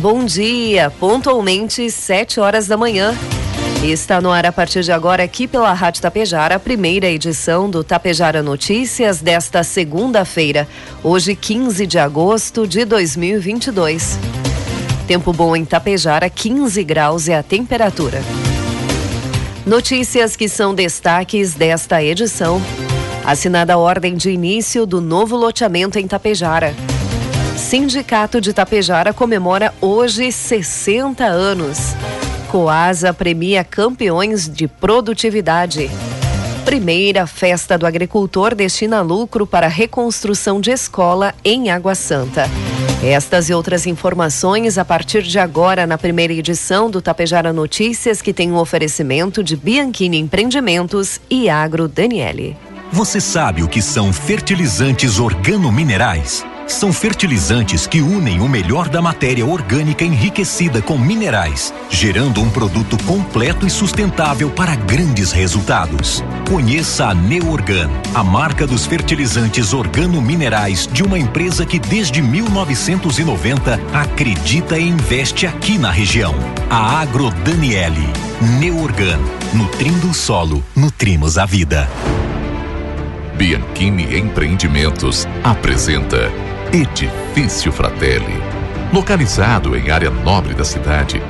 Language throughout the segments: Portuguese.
Bom dia, pontualmente 7 horas da manhã. Está no ar a partir de agora aqui pela Rádio Tapejara, a primeira edição do Tapejara Notícias desta segunda-feira, hoje 15 de agosto de 2022. Tempo bom em Tapejara, 15 graus é a temperatura. Notícias que são destaques desta edição. Assinada a ordem de início do novo loteamento em Tapejara. Sindicato de Tapejara comemora hoje 60 anos. Coasa premia campeões de produtividade. Primeira festa do agricultor destina lucro para reconstrução de escola em Água Santa. Estas e outras informações a partir de agora na primeira edição do Tapejara Notícias, que tem um oferecimento de Bianchini Empreendimentos e Agro Daniele. Você sabe o que são fertilizantes organominerais? São fertilizantes que unem o melhor da matéria orgânica enriquecida com minerais, gerando um produto completo e sustentável para grandes resultados. Conheça a Neorgan, a marca dos fertilizantes organominerais de uma empresa que desde 1990 acredita e investe aqui na região. A Agro Daniele. Neorgan, nutrindo o solo, nutrimos a vida. Bianchini Empreendimentos apresenta Edifício Fratelli. Localizado em área nobre da cidade,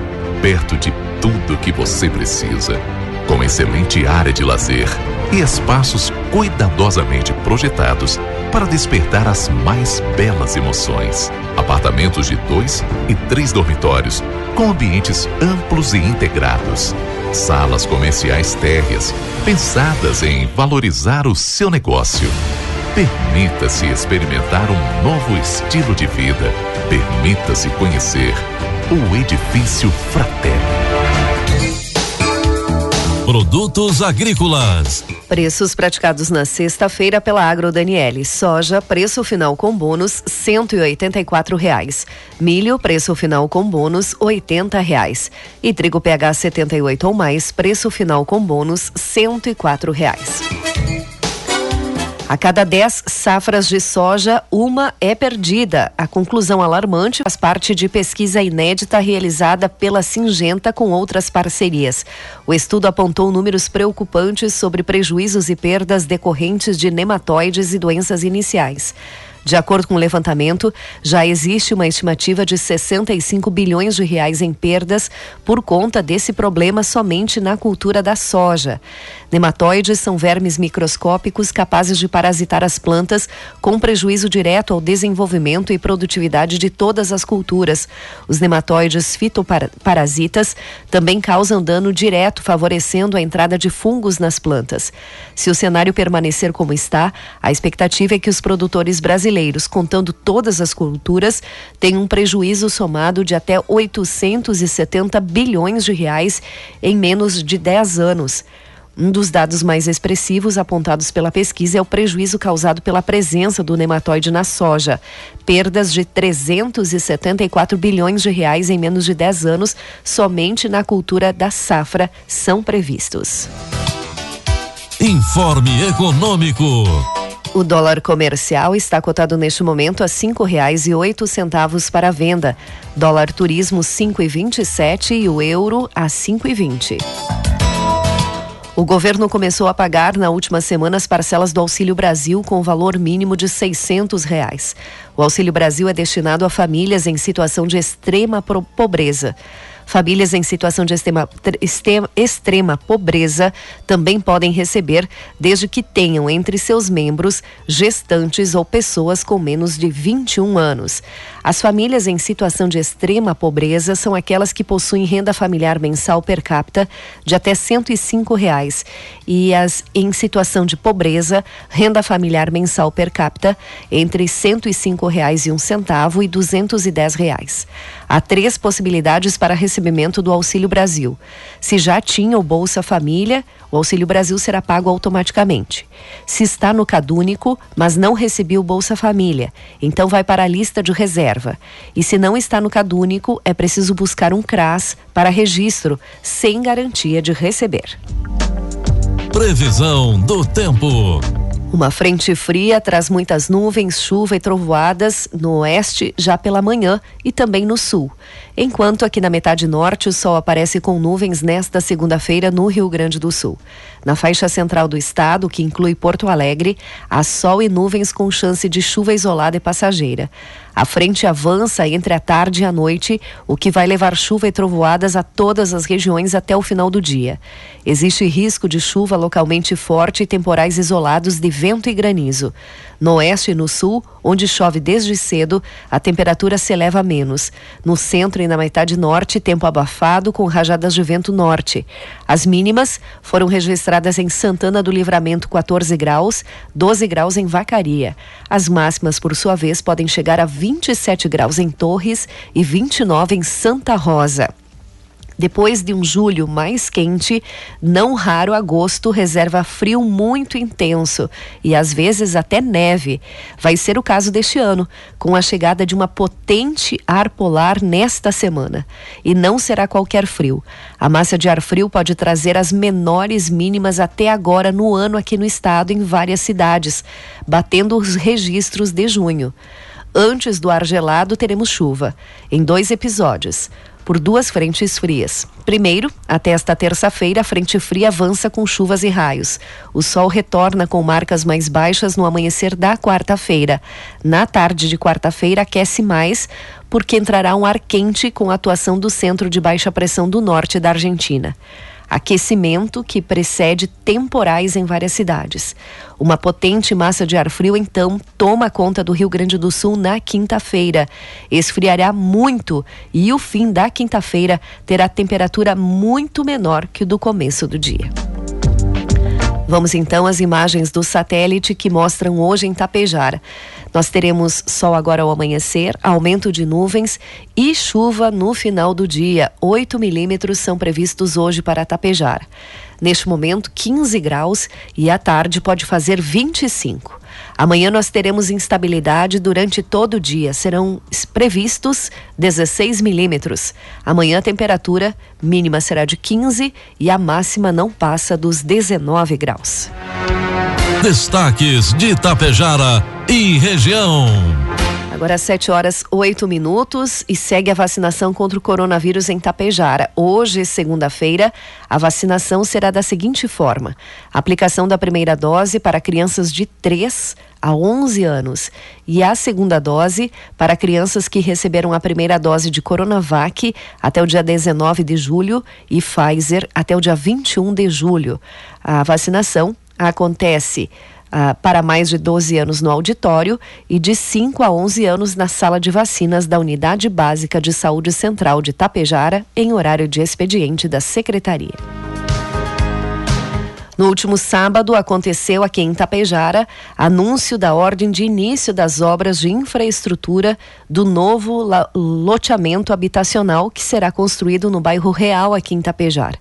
perto de tudo que você precisa, com excelente área de lazer e espaços cuidadosamente projetados para despertar as mais belas emoções. Apartamentos de dois e três dormitórios, com ambientes amplos e integrados. Salas comerciais térreas, pensadas em valorizar o seu negócio Permita-se experimentar um novo estilo de vida. Permita-se conhecer o Edifício Fraterno. Produtos agrícolas. Preços praticados na sexta-feira pela Agro Daniele. Soja, preço final com bônus, cento e oitenta reais. Milho, preço final com bônus, oitenta reais. E trigo PH 78 ou mais, preço final com bônus, cento e quatro reais. A cada 10 safras de soja, uma é perdida. A conclusão alarmante faz parte de pesquisa inédita realizada pela Singenta com outras parcerias. O estudo apontou números preocupantes sobre prejuízos e perdas decorrentes de nematóides e doenças iniciais. De acordo com o levantamento, já existe uma estimativa de 65 bilhões de reais em perdas por conta desse problema somente na cultura da soja. Nematóides são vermes microscópicos capazes de parasitar as plantas, com prejuízo direto ao desenvolvimento e produtividade de todas as culturas. Os nematóides fitoparasitas também causam dano direto, favorecendo a entrada de fungos nas plantas. Se o cenário permanecer como está, a expectativa é que os produtores brasileiros brasileiros, contando todas as culturas, têm um prejuízo somado de até 870 bilhões de reais em menos de 10 anos. Um dos dados mais expressivos apontados pela pesquisa é o prejuízo causado pela presença do nematóide na soja. Perdas de 374 bilhões de reais em menos de 10 anos somente na cultura da safra são previstos. Informe Econômico. O dólar comercial está cotado neste momento a cinco reais e oito centavos para venda. Dólar turismo cinco e vinte e sete e o euro a cinco e vinte. O governo começou a pagar na última semana as parcelas do Auxílio Brasil com valor mínimo de seiscentos reais. O Auxílio Brasil é destinado a famílias em situação de extrema pobreza. Famílias em situação de extrema, extrema pobreza também podem receber, desde que tenham entre seus membros gestantes ou pessoas com menos de 21 anos. As famílias em situação de extrema pobreza são aquelas que possuem renda familiar mensal per capita de até 105 reais e as em situação de pobreza, renda familiar mensal per capita entre 105 reais e um centavo e 210 reais. Há três possibilidades para recebimento do Auxílio Brasil. Se já tinha o Bolsa Família, o Auxílio Brasil será pago automaticamente. Se está no cadúnico, mas não recebeu o Bolsa Família, então vai para a lista de reserva. E se não está no cadúnico, é preciso buscar um CRAS para registro, sem garantia de receber. Previsão do tempo. Uma frente fria traz muitas nuvens, chuva e trovoadas no oeste já pela manhã e também no sul. Enquanto aqui na metade norte o sol aparece com nuvens nesta segunda-feira no Rio Grande do Sul. Na faixa central do estado, que inclui Porto Alegre, há sol e nuvens com chance de chuva isolada e passageira. A frente avança entre a tarde e a noite, o que vai levar chuva e trovoadas a todas as regiões até o final do dia. Existe risco de chuva localmente forte e temporais isolados de vento e granizo. No oeste e no sul, onde chove desde cedo, a temperatura se eleva menos. No centro e na metade norte, tempo abafado com rajadas de vento norte. As mínimas foram registradas em Santana do Livramento 14 graus, 12 graus em Vacaria. As máximas, por sua vez, podem chegar a 27 graus em Torres e 29 em Santa Rosa. Depois de um julho mais quente, não raro agosto reserva frio muito intenso e às vezes até neve. Vai ser o caso deste ano, com a chegada de uma potente ar polar nesta semana. E não será qualquer frio. A massa de ar frio pode trazer as menores mínimas até agora no ano aqui no estado em várias cidades, batendo os registros de junho. Antes do ar gelado, teremos chuva, em dois episódios por duas frentes frias. Primeiro, até esta terça-feira, a frente fria avança com chuvas e raios. O sol retorna com marcas mais baixas no amanhecer da quarta-feira. Na tarde de quarta-feira, aquece mais, porque entrará um ar quente com a atuação do centro de baixa pressão do norte da Argentina aquecimento que precede temporais em várias cidades. Uma potente massa de ar frio, então, toma conta do Rio Grande do Sul na quinta-feira. Esfriará muito e o fim da quinta-feira terá temperatura muito menor que o do começo do dia. Vamos então às imagens do satélite que mostram hoje em Tapejara. Nós teremos sol agora ao amanhecer, aumento de nuvens e chuva no final do dia. 8 milímetros são previstos hoje para Tapejar. Neste momento, 15 graus e à tarde pode fazer 25. Amanhã nós teremos instabilidade durante todo o dia. Serão previstos 16 milímetros. Amanhã a temperatura mínima será de 15 e a máxima não passa dos 19 graus. Destaques de Itapejara e região. Agora às 7 horas 8 minutos e segue a vacinação contra o coronavírus em Tapejara. Hoje, segunda-feira, a vacinação será da seguinte forma: aplicação da primeira dose para crianças de 3 a 11 anos e a segunda dose para crianças que receberam a primeira dose de Coronavac até o dia 19 de julho e Pfizer até o dia 21 de julho. A vacinação acontece ah, para mais de 12 anos no auditório e de 5 a 11 anos na sala de vacinas da Unidade Básica de Saúde Central de Tapejara, em horário de expediente da Secretaria. No último sábado, aconteceu aqui em Tapejara anúncio da ordem de início das obras de infraestrutura do novo loteamento habitacional que será construído no bairro Real, aqui em Tapejara.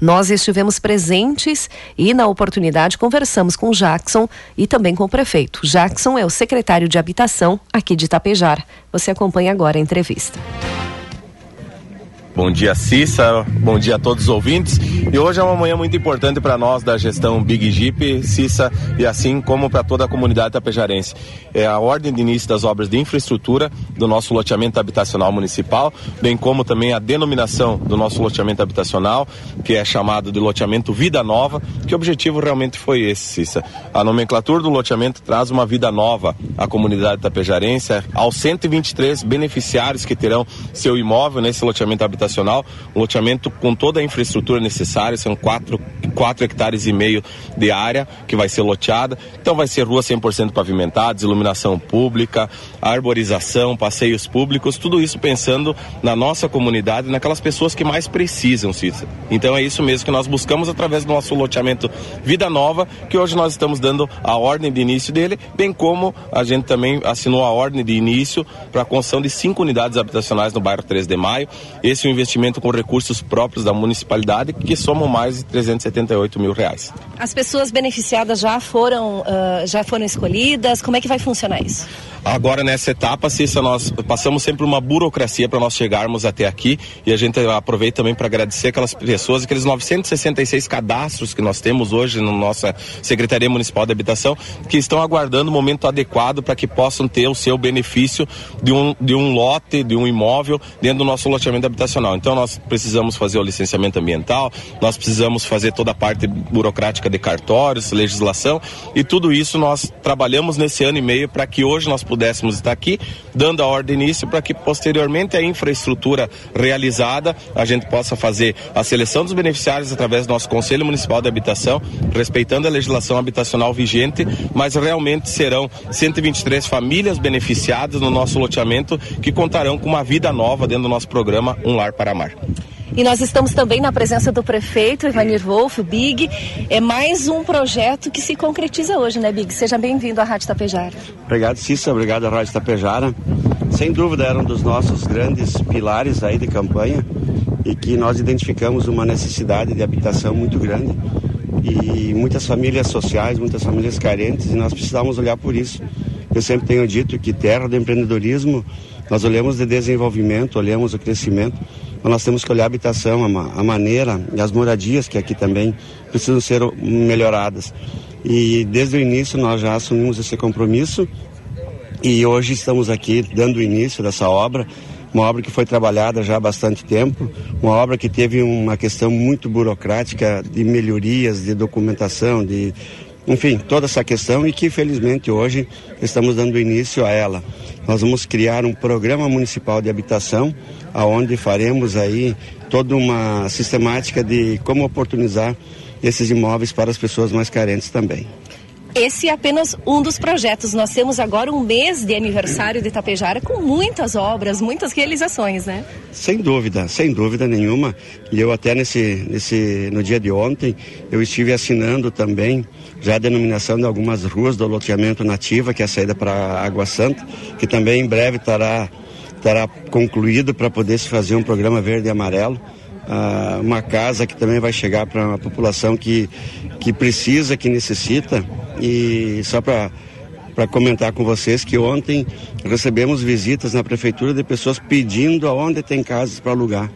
Nós estivemos presentes e, na oportunidade, conversamos com Jackson e também com o prefeito. Jackson é o secretário de Habitação aqui de Tapejara. Você acompanha agora a entrevista. Bom dia, Cissa. Bom dia a todos os ouvintes. E hoje é uma manhã muito importante para nós da gestão Big Jeep, Cissa, e assim como para toda a comunidade tapejarense. É a ordem de início das obras de infraestrutura do nosso loteamento habitacional municipal, bem como também a denominação do nosso loteamento habitacional, que é chamado de loteamento Vida Nova, que objetivo realmente foi esse, Cissa. A nomenclatura do loteamento traz uma vida nova à comunidade tapejarense, aos 123 beneficiários que terão seu imóvel nesse loteamento habitacional um loteamento com toda a infraestrutura necessária, são quatro, quatro hectares e meio de área que vai ser loteada. Então vai ser rua 100% pavimentadas, iluminação pública, arborização, passeios públicos, tudo isso pensando na nossa comunidade, naquelas pessoas que mais precisam, Cícero. Então é isso mesmo que nós buscamos através do nosso loteamento Vida Nova, que hoje nós estamos dando a ordem de início dele, bem como a gente também assinou a ordem de início para a construção de cinco unidades habitacionais no bairro 3 de Maio. Esse é investimento com recursos próprios da municipalidade, que somam mais de 378 mil reais. As pessoas beneficiadas já foram, uh, já foram escolhidas? Como é que vai funcionar isso? Agora, nessa etapa, Cissa, nós passamos sempre uma burocracia para nós chegarmos até aqui e a gente aproveita também para agradecer aquelas pessoas, aqueles 966 cadastros que nós temos hoje na nossa Secretaria Municipal de Habitação, que estão aguardando o momento adequado para que possam ter o seu benefício de um, de um lote, de um imóvel dentro do nosso loteamento habitacional. Então, nós precisamos fazer o licenciamento ambiental, nós precisamos fazer toda a parte burocrática de cartórios, legislação e tudo isso nós trabalhamos nesse ano e meio para que hoje nós pudéssemos estar aqui, dando a ordem início para que posteriormente a infraestrutura realizada, a gente possa fazer a seleção dos beneficiários através do nosso Conselho Municipal de Habitação, respeitando a legislação habitacional vigente, mas realmente serão 123 famílias beneficiadas no nosso loteamento que contarão com uma vida nova dentro do nosso programa Um Lar para Amar. E nós estamos também na presença do prefeito Ivanir Wolf, o Big. É mais um projeto que se concretiza hoje, né, Big? Seja bem-vindo à Rádio Tapejara. Obrigado, Cissa. Obrigado à Rádio Tapejara. Sem dúvida, era um dos nossos grandes pilares aí de campanha e que nós identificamos uma necessidade de habitação muito grande e muitas famílias sociais, muitas famílias carentes e nós precisávamos olhar por isso. Eu sempre tenho dito que terra do empreendedorismo, nós olhamos de desenvolvimento, olhamos o crescimento, mas nós temos que olhar a habitação, a, maneira e as moradias que aqui também precisam ser melhoradas. E desde o início nós já assumimos esse compromisso e hoje estamos aqui dando início dessa obra, uma obra que foi trabalhada já há bastante tempo, uma obra que teve uma questão muito burocrática de melhorias, de documentação, de enfim, toda essa questão e que felizmente hoje estamos dando início a ela. Nós vamos criar um programa municipal de habitação, aonde faremos aí toda uma sistemática de como oportunizar esses imóveis para as pessoas mais carentes também. Esse é apenas um dos projetos. Nós temos agora um mês de aniversário de Itapejara com muitas obras, muitas realizações, né? Sem dúvida, sem dúvida nenhuma. E eu até nesse, nesse, no dia de ontem, eu estive assinando também já a denominação de algumas ruas do loteamento nativa, que é a saída para Água Santa, que também em breve estará, estará concluído para poder se fazer um programa verde e amarelo uma casa que também vai chegar para uma população que, que precisa, que necessita. E só para para comentar com vocês que ontem recebemos visitas na prefeitura de pessoas pedindo aonde tem casas para alugar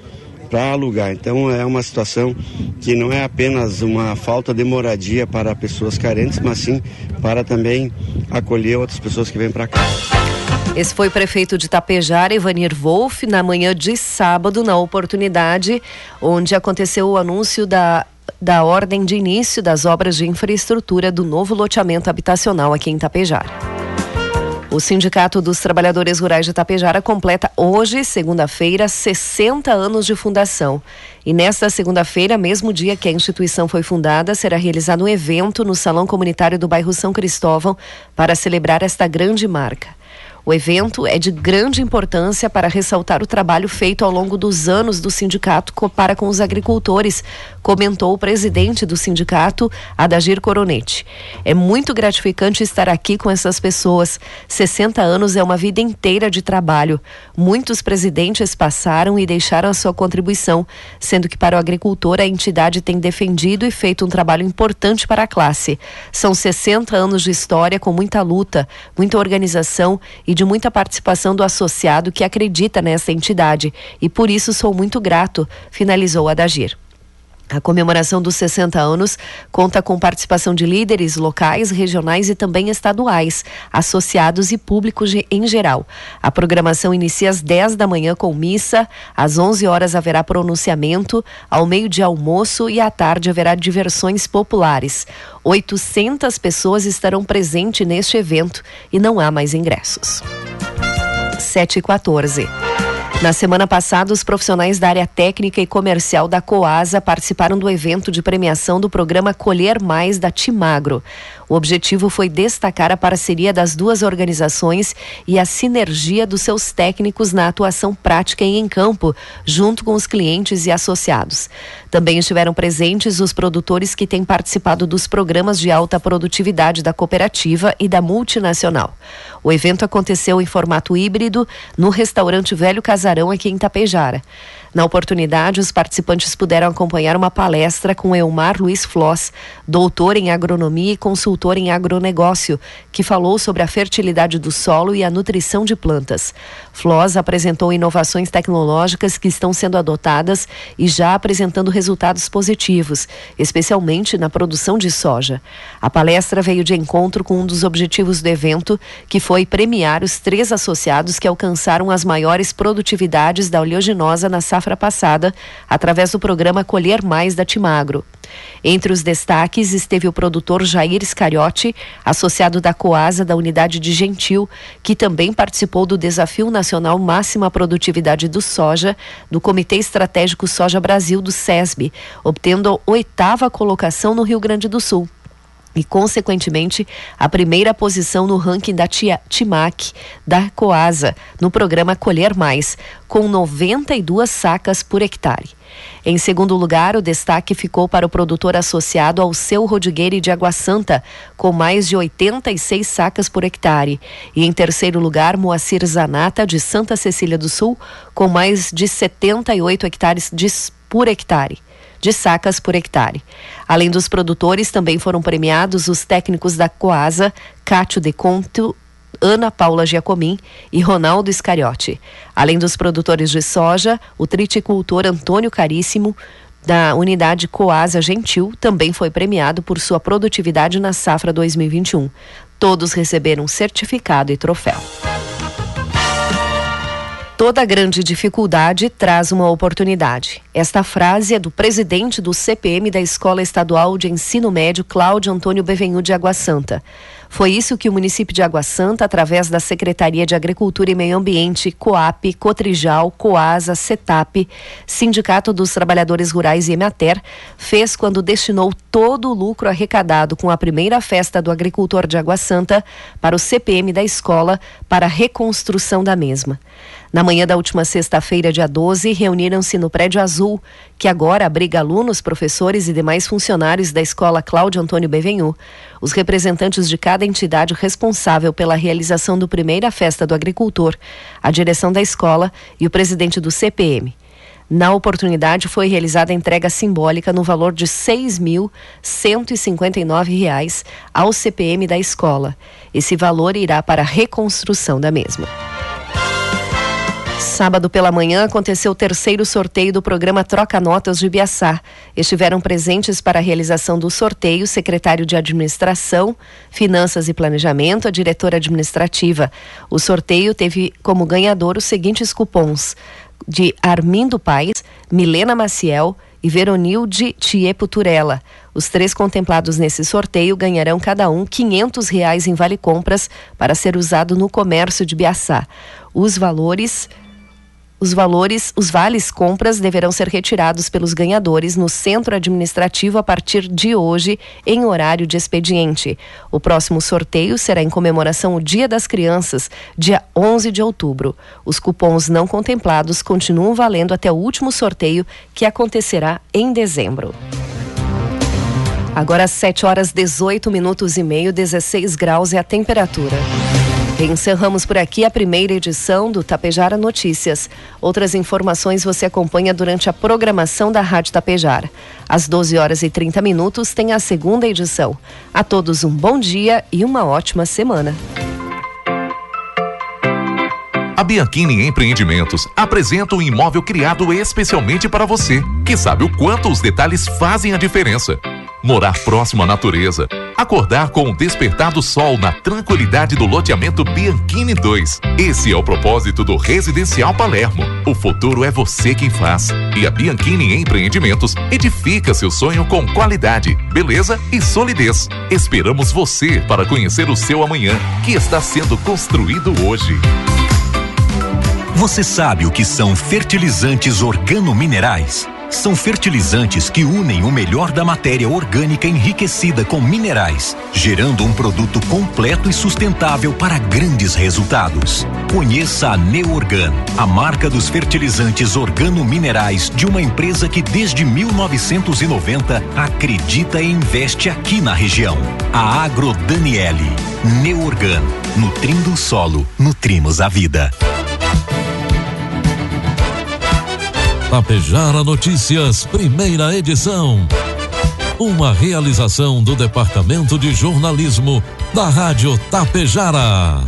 para alugar. Então é uma situação que não é apenas uma falta de moradia para pessoas carentes, mas sim para também acolher outras pessoas que vêm para cá. Esse foi o prefeito de Tapejara, Ivanir Wolff, na manhã de sábado, na oportunidade onde aconteceu o anúncio da da ordem de início das obras de infraestrutura do novo loteamento habitacional aqui em Tapejara. O Sindicato dos Trabalhadores Rurais de Tapejara completa hoje, segunda-feira, 60 anos de fundação. E nesta segunda-feira, mesmo dia que a instituição foi fundada, será realizado um evento no Salão Comunitário do bairro São Cristóvão para celebrar esta grande marca. O evento é de grande importância para ressaltar o trabalho feito ao longo dos anos do sindicato para com os agricultores, comentou o presidente do sindicato, Adagir Coronete. É muito gratificante estar aqui com essas pessoas. 60 anos é uma vida inteira de trabalho. Muitos presidentes passaram e deixaram a sua contribuição, sendo que para o agricultor a entidade tem defendido e feito um trabalho importante para a classe. São 60 anos de história com muita luta, muita organização e de muita participação do associado que acredita nessa entidade e por isso sou muito grato, finalizou Adagir. A comemoração dos 60 anos conta com participação de líderes locais, regionais e também estaduais, associados e públicos em geral. A programação inicia às 10 da manhã com missa, às 11 horas haverá pronunciamento, ao meio-dia almoço e à tarde haverá diversões populares. 800 pessoas estarão presentes neste evento e não há mais ingressos. 7 e 14. Na semana passada, os profissionais da área técnica e comercial da Coasa participaram do evento de premiação do programa Colher Mais da Timagro. O objetivo foi destacar a parceria das duas organizações e a sinergia dos seus técnicos na atuação prática e em campo, junto com os clientes e associados. Também estiveram presentes os produtores que têm participado dos programas de alta produtividade da cooperativa e da multinacional. O evento aconteceu em formato híbrido no restaurante Velho Casarão aqui em Tapejara. Na oportunidade, os participantes puderam acompanhar uma palestra com Elmar Luiz Floss, doutor em agronomia e consultor em agronegócio, que falou sobre a fertilidade do solo e a nutrição de plantas. Floss apresentou inovações tecnológicas que estão sendo adotadas e já apresentando resultados positivos, especialmente na produção de soja. A palestra veio de encontro com um dos objetivos do evento, que foi premiar os três associados que alcançaram as maiores produtividades da oleaginosa na safra safra passada, através do programa Colher Mais da Timagro. Entre os destaques esteve o produtor Jair Iscariote, associado da Coasa da unidade de Gentil, que também participou do Desafio Nacional Máxima Produtividade do Soja, do Comitê Estratégico Soja Brasil do SESB, obtendo oitava colocação no Rio Grande do Sul e, consequentemente, a primeira posição no ranking da TIMAC da Coasa, no programa Colher Mais, com 92 sacas por hectare. Em segundo lugar, o destaque ficou para o produtor associado ao seu Rodrigueire de Água Santa, com mais de 86 sacas por hectare. E em terceiro lugar, Moacir Zanata, de Santa Cecília do Sul, com mais de 78 hectares de, por hectare de sacas por hectare. Além dos produtores, também foram premiados os técnicos da Coasa, Cátio de Conto, Ana Paula Giacomim e Ronaldo Iscariote. Além dos produtores de soja, o triticultor Antônio Caríssimo, da unidade Coasa Gentil, também foi premiado por sua produtividade na safra 2021. Todos receberam certificado e troféu. Toda grande dificuldade traz uma oportunidade. Esta frase é do presidente do CPM da Escola Estadual de Ensino Médio, Cláudio Antônio Bevenhu de Água Santa. Foi isso que o município de Água Santa, através da Secretaria de Agricultura e Meio Ambiente, COAP, Cotrijal, COASA, CETAP, Sindicato dos Trabalhadores Rurais e Emater, fez quando destinou todo o lucro arrecadado com a primeira festa do agricultor de Água Santa para o CPM da escola para a reconstrução da mesma. Na manhã da última sexta-feira, dia 12, reuniram-se no Prédio Azul, que agora abriga alunos, professores e demais funcionários da Escola Cláudio Antônio Bevenhu, os representantes de cada entidade responsável pela realização do primeira festa do agricultor, a direção da escola e o presidente do CPM. Na oportunidade, foi realizada a entrega simbólica no valor de R$ 6.159 ao CPM da escola. Esse valor irá para a reconstrução da mesma. Sábado pela manhã aconteceu o terceiro sorteio do programa Troca Notas de Biaçá. Estiveram presentes para a realização do sorteio o secretário de Administração, Finanças e Planejamento, a diretora administrativa. O sorteio teve como ganhador os seguintes cupons: de Armindo Paes, Milena Maciel e Veronilde Tiepo Turella. Os três contemplados nesse sorteio ganharão cada um 500 reais em vale compras para ser usado no comércio de Biaçá. Os valores os valores, os vales compras deverão ser retirados pelos ganhadores no centro administrativo a partir de hoje, em horário de expediente. O próximo sorteio será em comemoração ao Dia das Crianças, dia 11 de outubro. Os cupons não contemplados continuam valendo até o último sorteio, que acontecerá em dezembro. Agora 7 horas 18 minutos e meio, 16 graus é a temperatura. Encerramos por aqui a primeira edição do Tapejara Notícias. Outras informações você acompanha durante a programação da Rádio Tapejara. Às 12 horas e 30 minutos tem a segunda edição. A todos um bom dia e uma ótima semana. A Bianchini Empreendimentos apresenta um imóvel criado especialmente para você, que sabe o quanto os detalhes fazem a diferença morar próximo à natureza, acordar com o despertar do sol na tranquilidade do loteamento Bianchini 2. Esse é o propósito do Residencial Palermo. O futuro é você quem faz. E a Bianchini Empreendimentos edifica seu sonho com qualidade, beleza e solidez. Esperamos você para conhecer o seu amanhã, que está sendo construído hoje. Você sabe o que são fertilizantes organominerais? São fertilizantes que unem o melhor da matéria orgânica enriquecida com minerais, gerando um produto completo e sustentável para grandes resultados. Conheça a Neorgan, a marca dos fertilizantes organominerais de uma empresa que desde 1990 acredita e investe aqui na região. A Agro Daniele. Neorgan, nutrindo o solo, nutrimos a vida. Tapejara Notícias, primeira edição. Uma realização do Departamento de Jornalismo da Rádio Tapejara.